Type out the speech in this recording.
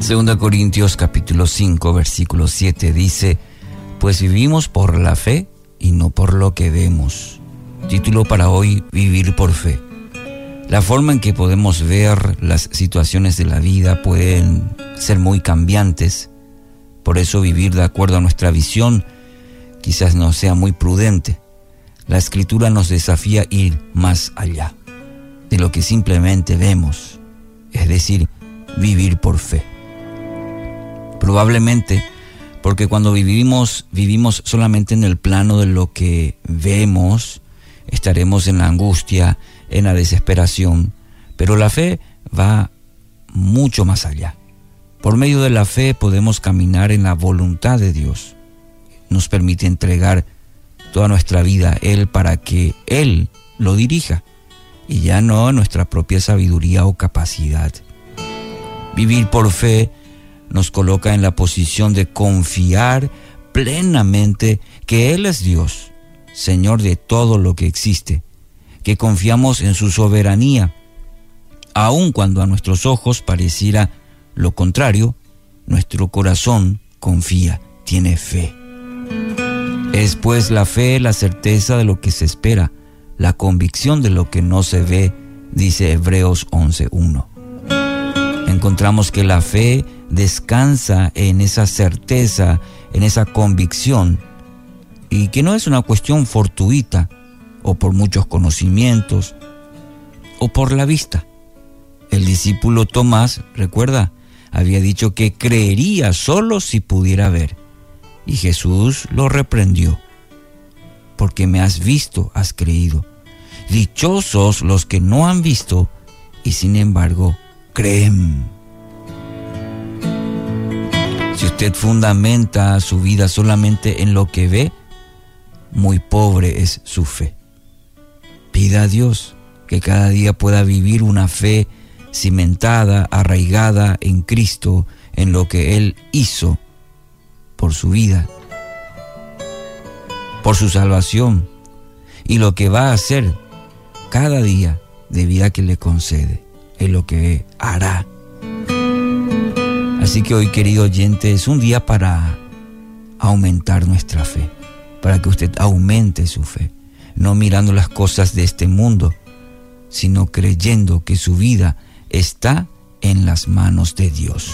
Segunda Corintios capítulo 5 versículo 7 dice, pues vivimos por la fe y no por lo que vemos. Título para hoy, Vivir por fe. La forma en que podemos ver las situaciones de la vida pueden ser muy cambiantes, por eso vivir de acuerdo a nuestra visión quizás no sea muy prudente. La escritura nos desafía ir más allá de lo que simplemente vemos, es decir, vivir por fe. Probablemente porque cuando vivimos, vivimos solamente en el plano de lo que vemos, estaremos en la angustia, en la desesperación, pero la fe va mucho más allá. Por medio de la fe podemos caminar en la voluntad de Dios. Nos permite entregar toda nuestra vida a Él para que Él lo dirija y ya no nuestra propia sabiduría o capacidad. Vivir por fe nos coloca en la posición de confiar plenamente que Él es Dios, Señor de todo lo que existe, que confiamos en su soberanía, aun cuando a nuestros ojos pareciera lo contrario, nuestro corazón confía, tiene fe. Es pues la fe la certeza de lo que se espera, la convicción de lo que no se ve, dice Hebreos 11.1. Encontramos que la fe descansa en esa certeza, en esa convicción, y que no es una cuestión fortuita o por muchos conocimientos o por la vista. El discípulo Tomás, recuerda, había dicho que creería solo si pudiera ver, y Jesús lo reprendió, porque me has visto, has creído. Dichosos los que no han visto y sin embargo creen. Si usted fundamenta su vida solamente en lo que ve, muy pobre es su fe. Pida a Dios que cada día pueda vivir una fe cimentada, arraigada en Cristo, en lo que Él hizo por su vida, por su salvación y lo que va a hacer cada día de vida que le concede, es lo que hará Así que hoy, querido oyente, es un día para aumentar nuestra fe, para que usted aumente su fe, no mirando las cosas de este mundo, sino creyendo que su vida está en las manos de Dios.